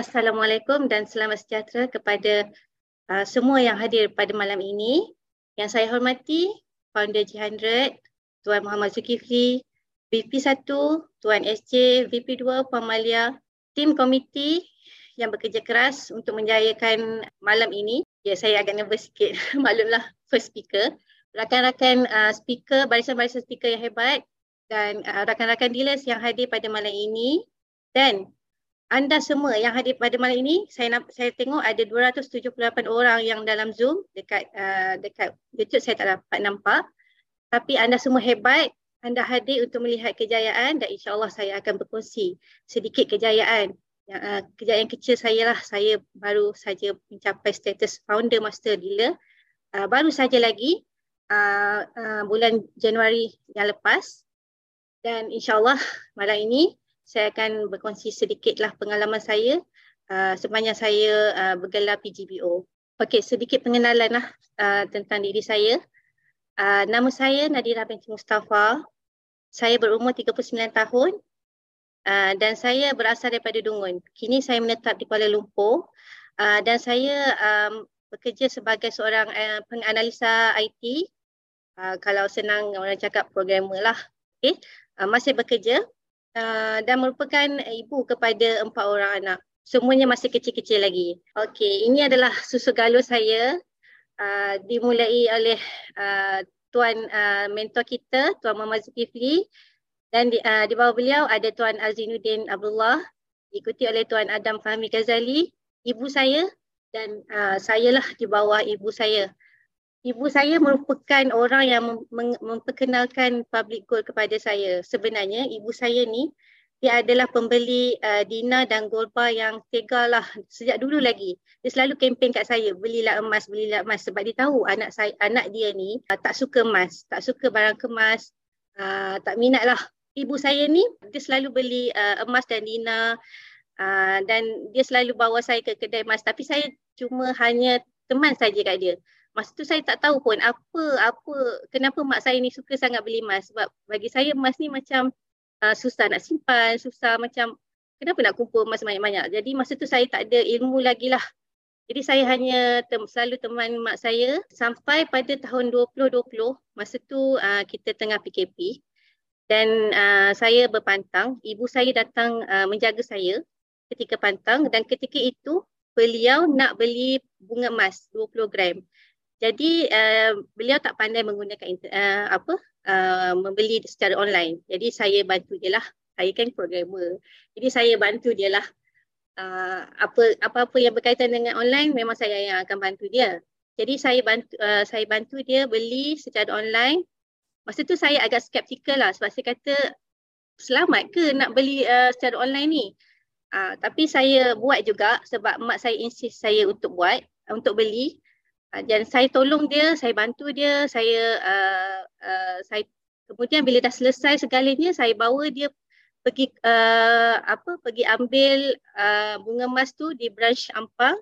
Assalamualaikum dan selamat sejahtera kepada uh, semua yang hadir pada malam ini. Yang saya hormati, Founder G100, Tuan Muhammad Zulkifli, VP1, Tuan SJ, VP2, Puan Malia, tim komiti yang bekerja keras untuk menjayakan malam ini. Ya, saya agak nervous sikit. Maklumlah, first speaker. Rakan-rakan uh, speaker, barisan-barisan speaker yang hebat dan uh, rakan-rakan dealers yang hadir pada malam ini. Dan anda semua yang hadir pada malam ini, saya saya tengok ada 278 orang yang dalam Zoom dekat uh, dekat YouTube saya tak dapat nampak. Tapi anda semua hebat, anda hadir untuk melihat kejayaan dan insya-Allah saya akan berkongsi sedikit kejayaan. Yang uh, kejayaan kecil saya lah, saya baru saja mencapai status founder master dealer. Uh, baru saja lagi uh, uh, bulan Januari yang lepas. Dan insya-Allah malam ini saya akan berkongsi sedikitlah pengalaman saya uh, sepanjang saya uh, bergelar PGBO. Okey, sedikit pengenalan lah uh, tentang diri saya. Uh, nama saya Nadira binti Mustafa. Saya berumur 39 tahun uh, dan saya berasal daripada Dungun. Kini saya menetap di Kuala Lumpur uh, dan saya um, bekerja sebagai seorang uh, penganalisa IT. Uh, kalau senang orang cakap programmer lah. Okay. Uh, masih bekerja uh, dan merupakan ibu kepada empat orang anak. Semuanya masih kecil-kecil lagi. Okey, ini adalah susu galus saya uh, dimulai oleh uh, tuan uh, mentor kita, Tuan Muhammad Zulkifli dan di, uh, di bawah beliau ada Tuan Azinuddin Abdullah diikuti oleh Tuan Adam Fahmi Ghazali, ibu saya dan uh, saya lah di bawah ibu saya ibu saya merupakan orang yang mem- memperkenalkan public gold kepada saya. Sebenarnya ibu saya ni dia adalah pembeli uh, Dina dan Golba yang tega lah sejak dulu lagi. Dia selalu kempen kat saya, belilah emas, belilah emas sebab dia tahu anak saya anak dia ni uh, tak suka emas, tak suka barang kemas, uh, tak minat lah. Ibu saya ni dia selalu beli uh, emas dan Dina uh, dan dia selalu bawa saya ke kedai emas tapi saya cuma hanya teman saja kat dia masa tu saya tak tahu pun apa apa kenapa mak saya ni suka sangat beli emas. Sebab bagi saya emas ni macam uh, susah nak simpan susah macam kenapa nak kumpul emas banyak-banyak? Jadi masa tu saya tak ada ilmu lagi lah. Jadi saya hanya tem- selalu teman mak saya sampai pada tahun 2020 masa tu uh, kita tengah PKP dan uh, saya berpantang ibu saya datang uh, menjaga saya ketika pantang. Dan ketika itu beliau nak beli bunga emas 20 gram jadi uh, beliau tak pandai menggunakan uh, apa uh, membeli secara online. Jadi saya bantu dia lah. Saya kan programmer. Jadi saya bantu dia lah. Uh, apa apa-apa yang berkaitan dengan online memang saya yang akan bantu dia. Jadi saya bantu uh, saya bantu dia beli secara online. Masa tu saya agak skeptikal lah sebab saya kata selamat ke nak beli uh, secara online ni. Uh, tapi saya buat juga sebab mak saya insist saya untuk buat, untuk beli. Ah, dan saya tolong dia, saya bantu dia, saya uh, uh, saya kemudian bila dah selesai segalanya saya bawa dia pergi uh, apa pergi ambil uh, bunga emas tu di branch Ampang.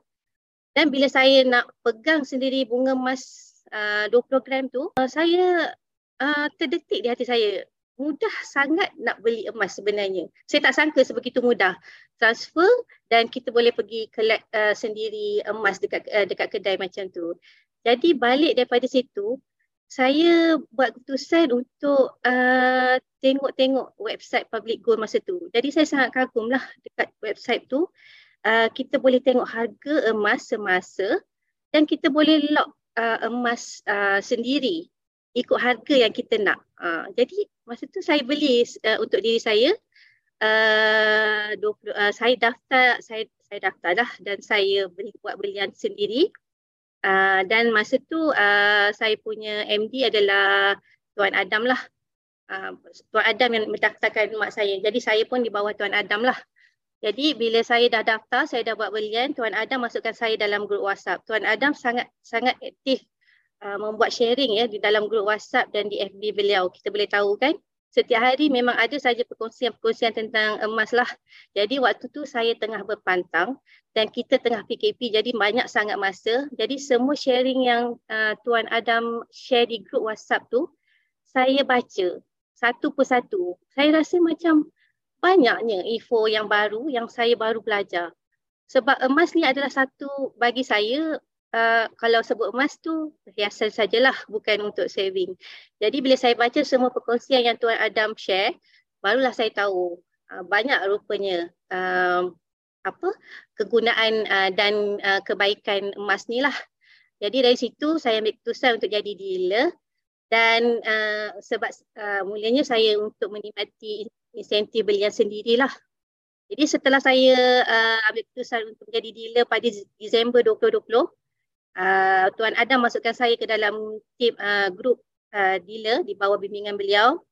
Dan bila saya nak pegang sendiri bunga emas uh, 20 gram tu uh, saya uh, terdetik di hati saya mudah sangat nak beli emas sebenarnya. Saya tak sangka sebegitu mudah transfer dan kita boleh pergi collect uh, sendiri emas dekat uh, dekat kedai macam tu. Jadi balik daripada situ saya buat keputusan untuk uh, tengok-tengok website public gold masa tu. Jadi saya sangat kagum lah dekat website tu. Uh, kita boleh tengok harga emas semasa dan kita boleh lock uh, emas uh, sendiri ikut harga yang kita nak. Uh, jadi masa tu saya beli uh, untuk diri saya. Uh, 20, uh, saya daftar saya saya daftar dah dan saya beli buat belian sendiri. Uh, dan masa tu uh, saya punya MD adalah Tuan Adam lah. Uh, Tuan Adam yang mendaftarkan mak saya. Jadi saya pun di bawah Tuan Adam lah. Jadi bila saya dah daftar, saya dah buat belian, Tuan Adam masukkan saya dalam grup WhatsApp. Tuan Adam sangat sangat aktif uh, membuat sharing ya di dalam grup WhatsApp dan di FB beliau. Kita boleh tahu kan setiap hari memang ada saja perkongsian-perkongsian tentang emas lah. Jadi waktu tu saya tengah berpantang dan kita tengah PKP jadi banyak sangat masa. Jadi semua sharing yang uh, Tuan Adam share di grup WhatsApp tu saya baca satu persatu. Saya rasa macam banyaknya info yang baru yang saya baru belajar. Sebab emas ni adalah satu bagi saya uh, kalau sebut emas tu hiasan sajalah bukan untuk saving. Jadi bila saya baca semua perkongsian yang Tuan Adam share, barulah saya tahu uh, banyak rupanya uh, apa kegunaan uh, dan uh, kebaikan emas ni lah. Jadi dari situ saya ambil keputusan untuk jadi dealer dan uh, sebab uh, mulanya saya untuk menikmati insentif belian sendirilah jadi setelah saya uh, ambil keputusan untuk menjadi dealer pada Disember 2020, uh, Tuan Adam masukkan saya ke dalam tim uh, grup uh, dealer di bawah bimbingan beliau.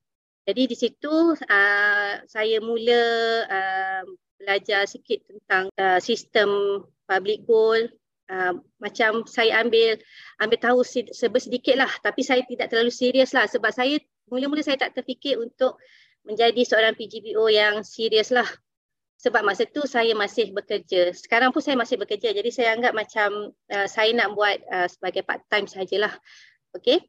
Jadi di situ uh, saya mula uh, belajar sikit tentang uh, sistem public goal. Uh, macam saya ambil ambil tahu sedikit lah tapi saya tidak terlalu serius lah sebab saya mula-mula saya tak terfikir untuk menjadi seorang PGBO yang serius lah sebab masa tu saya masih bekerja. Sekarang pun saya masih bekerja. Jadi saya anggap macam uh, saya nak buat uh, sebagai part time sajalah. Okey.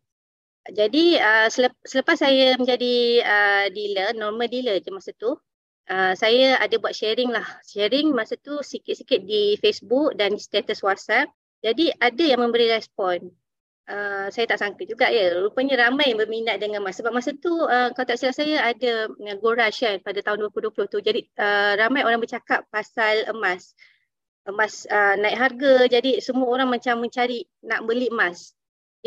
Jadi uh, selepas saya menjadi uh, dealer, normal dealer je masa tu, uh, saya ada buat sharing lah. Sharing masa tu sikit-sikit di Facebook dan status WhatsApp. Jadi ada yang memberi respon. Uh, saya tak sangka juga ya. Rupanya ramai yang berminat dengan emas. Sebab masa tu uh, kalau tak silap saya ada uh, Gold Rush kan pada tahun 2020 tu. Jadi uh, ramai orang bercakap pasal emas. Emas uh, naik harga. Jadi semua orang macam mencari nak beli emas.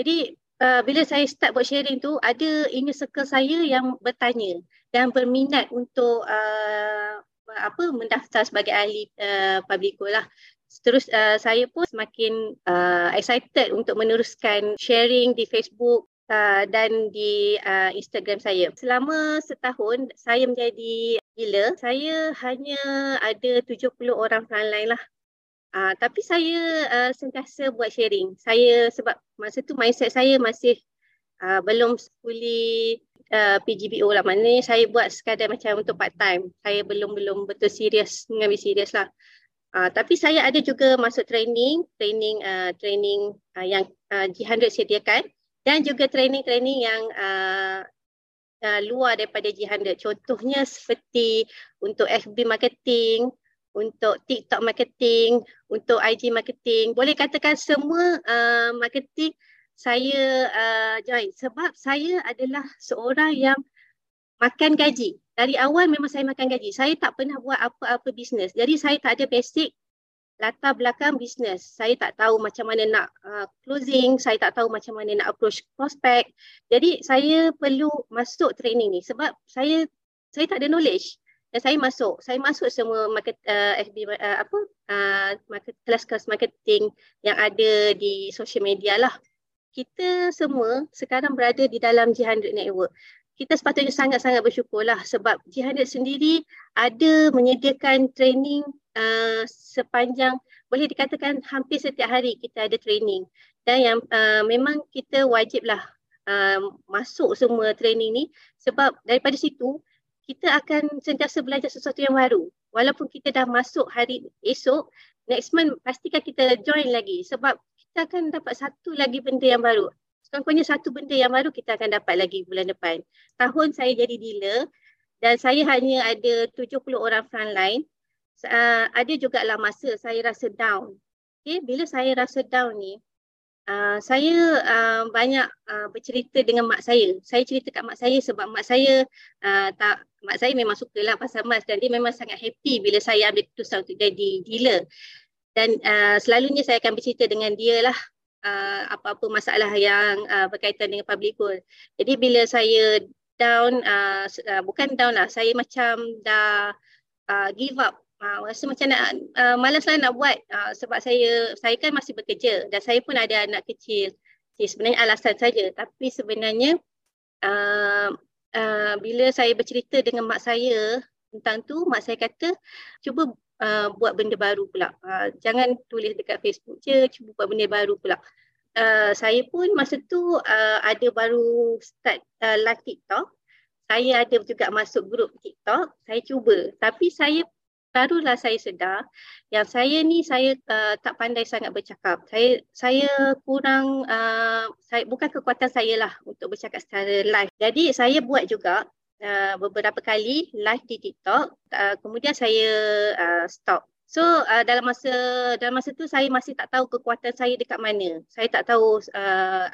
Jadi uh, bila saya start buat sharing tu ada inner circle saya yang bertanya dan berminat untuk uh, apa mendaftar sebagai ahli uh, public goal lah. Terus uh, saya pun semakin uh, excited untuk meneruskan sharing di Facebook uh, dan di uh, Instagram saya. Selama setahun saya menjadi dealer, saya hanya ada 70 orang frontline lah. Uh, tapi saya uh, sentiasa buat sharing. Saya sebab masa tu mindset saya masih uh, belum fully uh, PGBO lah. Maknanya saya buat sekadar macam untuk part time. Saya belum-belum betul serius, mengambil serius lah. Uh, tapi saya ada juga masuk training, training uh, training uh, yang uh, G100 sediakan dan juga training-training yang uh, uh, luar daripada G100. Contohnya seperti untuk FB marketing, untuk TikTok marketing, untuk IG marketing. Boleh katakan semua uh, marketing saya uh, join sebab saya adalah seorang yang makan gaji. Dari awal memang saya makan gaji. Saya tak pernah buat apa-apa bisnes. Jadi saya tak ada basic latar belakang bisnes. Saya tak tahu macam mana nak uh, closing, saya tak tahu macam mana nak approach prospect. Jadi saya perlu masuk training ni sebab saya saya tak ada knowledge. Dan saya masuk, saya masuk semua market uh, FB uh, apa uh, market kelas-kelas marketing yang ada di social media lah. Kita semua sekarang berada di dalam G100 Network kita sepatutnya sangat-sangat bersyukurlah sebab Jihad sendiri ada menyediakan training uh, sepanjang boleh dikatakan hampir setiap hari kita ada training. Dan yang uh, memang kita wajiblah uh, masuk semua training ni sebab daripada situ kita akan sentiasa belajar sesuatu yang baru. Walaupun kita dah masuk hari esok next month pastikan kita join lagi sebab kita akan dapat satu lagi benda yang baru Contohnya satu benda yang baru kita akan dapat lagi bulan depan. Tahun saya jadi dealer dan saya hanya ada 70 orang frontline. Uh, ada juga lah masa saya rasa down. Okay, bila saya rasa down ni, uh, saya uh, banyak uh, bercerita dengan mak saya. Saya cerita kat mak saya sebab mak saya uh, tak mak saya memang sukalah pasal emas dan dia memang sangat happy bila saya ambil keputusan untuk jadi dealer. Dan uh, selalunya saya akan bercerita dengan dia lah uh, apa-apa masalah yang uh, berkaitan dengan public goal. Jadi bila saya down, uh, uh, bukan down lah, saya macam dah uh, give up. Uh, rasa macam nak uh, malas lah nak buat uh, sebab saya saya kan masih bekerja dan saya pun ada anak kecil. Okay, sebenarnya alasan saja tapi sebenarnya uh, uh, bila saya bercerita dengan mak saya tentang tu mak saya kata cuba uh, buat benda baru pula. Uh, jangan tulis dekat Facebook je, cuba buat benda baru pula. Uh, saya pun masa tu uh, ada baru start uh, live TikTok. Saya ada juga masuk grup TikTok. Saya cuba. Tapi saya barulah saya sedar yang saya ni saya uh, tak pandai sangat bercakap. Saya saya kurang uh, saya bukan kekuatan saya lah untuk bercakap secara live. Jadi saya buat juga uh, beberapa kali live di TikTok. Uh, kemudian saya uh, stop. So uh, dalam masa dalam masa tu saya masih tak tahu kekuatan saya dekat mana. Saya tak tahu uh,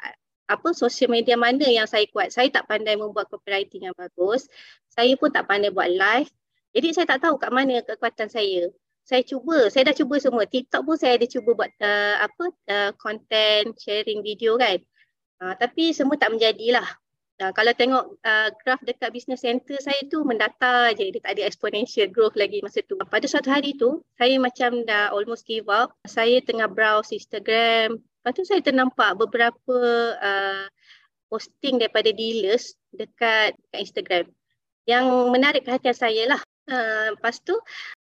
apa sosial media mana yang saya kuat. Saya tak pandai membuat copywriting yang bagus. Saya pun tak pandai buat live. Jadi saya tak tahu kat mana kekuatan saya. Saya cuba, saya dah cuba semua. TikTok pun saya ada cuba buat uh, apa uh, content sharing video kan. Uh, tapi semua tak menjadilah. Uh, kalau tengok uh, graf dekat business center saya tu mendata je dia tak ada exponential growth lagi masa tu. Pada suatu hari tu saya macam dah almost give up. Saya tengah browse Instagram, Lepas tu saya ternampak beberapa uh, posting daripada dealers dekat, dekat Instagram yang menarik perhatian saya lah. Uh, lepas tu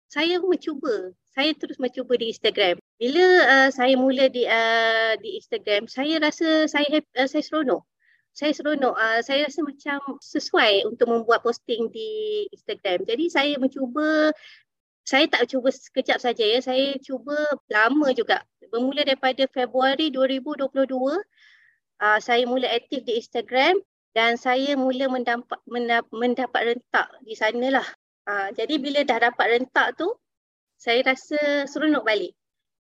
saya mencuba, saya terus mencuba di Instagram. Bila uh, saya mula di uh, di Instagram, saya rasa saya uh, saya seronok. Saya seronok, uh, saya rasa macam sesuai untuk membuat posting di Instagram. Jadi saya mencuba saya tak cuba sekejap saja ya. Saya cuba lama juga. Bermula daripada Februari 2022, uh, saya mula aktif di Instagram dan saya mula mendapat, mendapat rentak di sana lah. Uh, jadi bila dah dapat rentak tu, saya rasa seronok balik.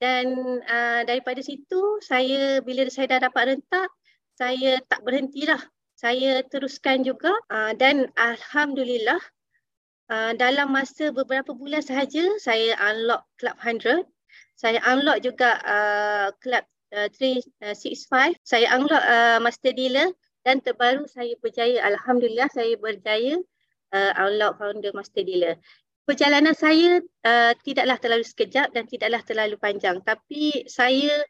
Dan uh, daripada situ, saya bila saya dah dapat rentak, saya tak berhentilah. Saya teruskan juga uh, dan Alhamdulillah uh, dalam masa beberapa bulan sahaja saya unlock Club 100. Saya unlock juga uh, Club uh, 365. Saya unlock uh, Master Dealer dan terbaru saya berjaya. Alhamdulillah saya berjaya uh, unlock Founder Master Dealer. Perjalanan saya uh, tidaklah terlalu sekejap dan tidaklah terlalu panjang. Tapi saya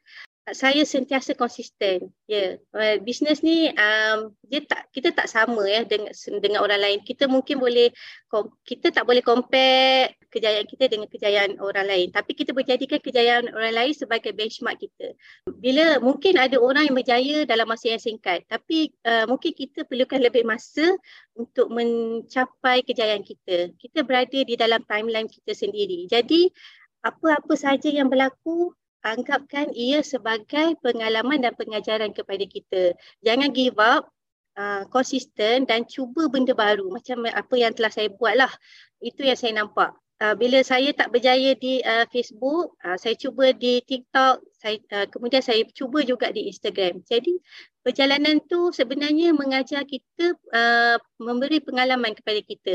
saya sentiasa konsisten. Ya, yeah. bisnes ni um, dia tak kita tak sama ya dengan dengan orang lain. Kita mungkin boleh kita tak boleh compare kejayaan kita dengan kejayaan orang lain. Tapi kita berjadikan kejayaan orang lain sebagai benchmark kita. Bila mungkin ada orang yang berjaya dalam masa yang singkat, tapi uh, mungkin kita perlukan lebih masa untuk mencapai kejayaan kita. Kita berada di dalam timeline kita sendiri. Jadi apa-apa saja yang berlaku anggapkan ia sebagai pengalaman dan pengajaran kepada kita. Jangan give up, uh, konsisten dan cuba benda baru macam apa yang telah saya buat lah. Itu yang saya nampak. Uh, bila saya tak berjaya di uh, Facebook, uh, saya cuba di TikTok, saya, uh, kemudian saya cuba juga di Instagram. Jadi perjalanan tu sebenarnya mengajar kita uh, memberi pengalaman kepada kita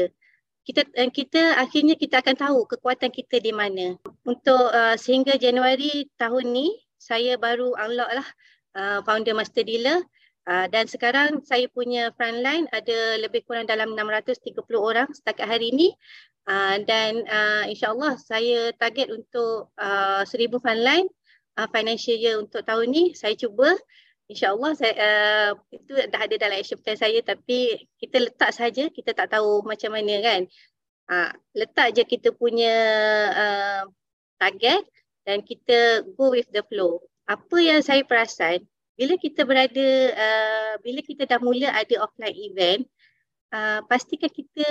kita eh, kita akhirnya kita akan tahu kekuatan kita di mana. Untuk uh, sehingga Januari tahun ni saya baru unlock lah uh, founder master dealer. Uh, dan sekarang saya punya frontline ada lebih kurang dalam 630 orang setakat hari ini uh, dan uh, insyaallah saya target untuk uh, 1000 frontline uh, financial year untuk tahun ni saya cuba InsyaAllah saya, uh, itu dah ada dalam action plan saya tapi kita letak saja, kita tak tahu macam mana kan. Uh, letak je kita punya uh, target dan kita go with the flow. Apa yang saya perasan, bila kita berada, uh, bila kita dah mula ada offline event, uh, pastikan kita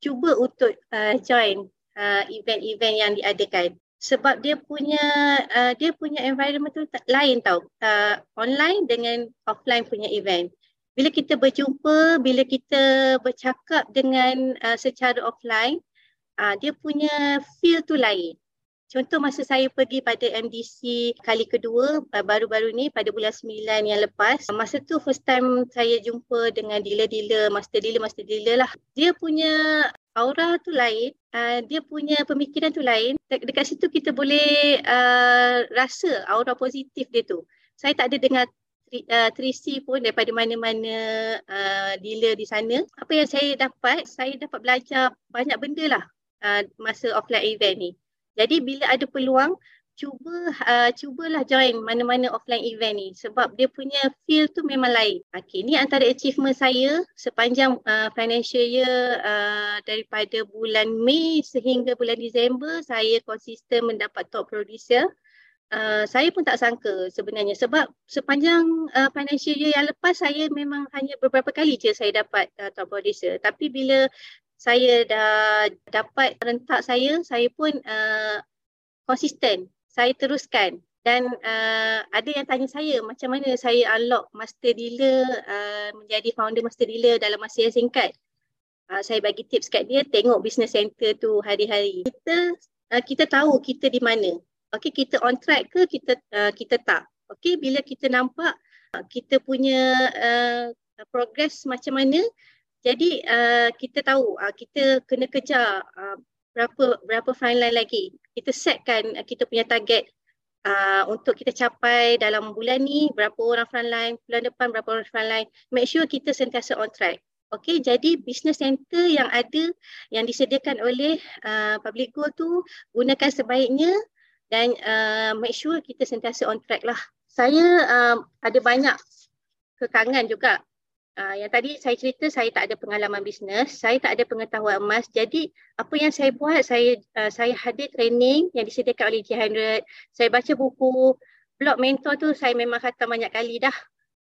cuba untuk uh, join uh, event-event yang diadakan sebab dia punya uh, dia punya environment tu lain tau. Uh, online dengan offline punya event. Bila kita berjumpa bila kita bercakap dengan uh, secara offline uh, dia punya feel tu lain. Contoh masa saya pergi pada MDC kali kedua uh, baru-baru ni pada bulan 9 yang lepas masa tu first time saya jumpa dengan dealer-dealer master dealer master dealer lah. Dia punya aura tu lain, uh, dia punya pemikiran tu lain. De- dekat situ kita boleh uh, rasa aura positif dia tu. Saya tak ada dengar 3C uh, pun daripada mana-mana uh, dealer di sana. Apa yang saya dapat, saya dapat belajar banyak benda lah uh, masa offline event ni. Jadi bila ada peluang, cuba uh, cubalah join mana-mana offline event ni sebab dia punya feel tu memang lain. Okey, ni antara achievement saya sepanjang uh, financial year uh, daripada bulan Mei sehingga bulan Disember saya konsisten mendapat top producer. Uh, saya pun tak sangka sebenarnya sebab sepanjang uh, financial year yang lepas saya memang hanya beberapa kali je saya dapat uh, top producer tapi bila saya dah dapat rentak saya saya pun uh, konsisten saya teruskan dan uh, ada yang tanya saya macam mana saya unlock master dealer uh, menjadi founder master dealer dalam masa yang singkat. Uh, saya bagi tips kat dia tengok business center tu hari-hari. Kita uh, kita tahu kita di mana. Okey, kita on track ke kita uh, kita tak. Okey, bila kita nampak uh, kita punya uh, progress macam mana, jadi uh, kita tahu uh, kita kena kejar uh, berapa berapa frontline lagi. Kita setkan uh, kita punya target uh, untuk kita capai dalam bulan ni berapa orang frontline, bulan depan berapa orang frontline. Make sure kita sentiasa on track. Okey, jadi business center yang ada yang disediakan oleh uh, Public Go tu gunakan sebaiknya dan uh, make sure kita sentiasa on track lah. Saya uh, ada banyak kekangan juga. Uh, yang tadi saya cerita saya tak ada pengalaman bisnes, saya tak ada pengetahuan emas. Jadi apa yang saya buat, saya uh, saya hadir training yang disediakan oleh G100. Saya baca buku, blog mentor tu saya memang khatam banyak kali dah.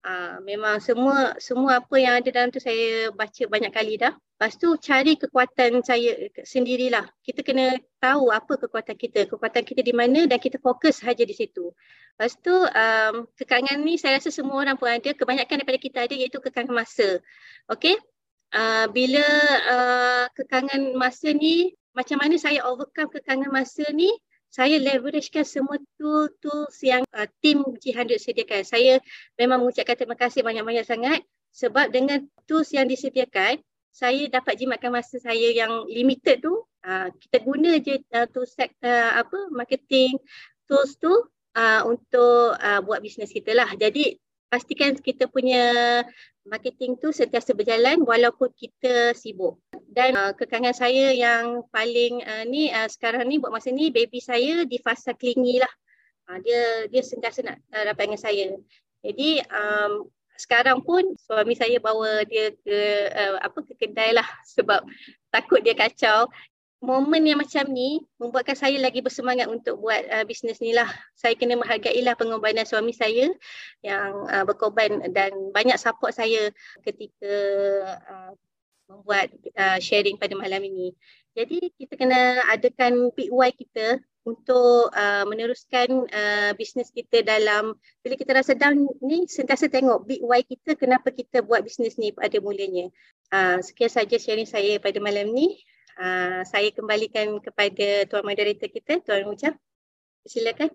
Uh, memang semua semua apa yang ada dalam tu saya baca banyak kali dah. Lepas tu cari kekuatan saya sendirilah. Kita kena tahu apa kekuatan kita, kekuatan kita di mana dan kita fokus saja di situ. Lepas tu um, kekangan ni saya rasa semua orang pun ada, kebanyakan daripada kita ada iaitu kekangan masa. Okey? Uh, bila uh, kekangan masa ni, macam mana saya overcome kekangan masa ni, saya leveragekan semua tools-tools yang uh, tim G100 sediakan. Saya memang mengucapkan terima kasih banyak-banyak sangat sebab dengan tools yang disediakan, saya dapat jimatkan masa saya yang limited tu. Uh, kita guna je uh, tools uh, apa marketing tools tu uh, untuk uh, buat bisnes kita lah. Jadi pastikan kita punya marketing tu sentiasa berjalan walaupun kita sibuk. Dan uh, kekangan saya yang paling uh, ni uh, sekarang ni buat masa ni baby saya di fasa klingi lah. Uh, dia dia sentiasa nak uh, dapat dengan saya. Jadi um, sekarang pun suami saya bawa dia ke uh, apa ke kedai lah sebab takut dia kacau momen yang macam ni membuatkan saya lagi bersemangat untuk buat uh, bisnes ni lah. Saya kena menghargailah pengorbanan suami saya yang uh, berkorban dan banyak support saya ketika uh, membuat uh, sharing pada malam ini. Jadi kita kena adakan big why kita untuk uh, meneruskan uh, bisnes kita dalam bila kita rasa down ni sentiasa tengok big why kita kenapa kita buat bisnes ni pada mulanya. Uh, sekian saja sharing saya pada malam ni. Uh, saya kembalikan kepada tuan moderator kita, Tuan Ujang. Silakan.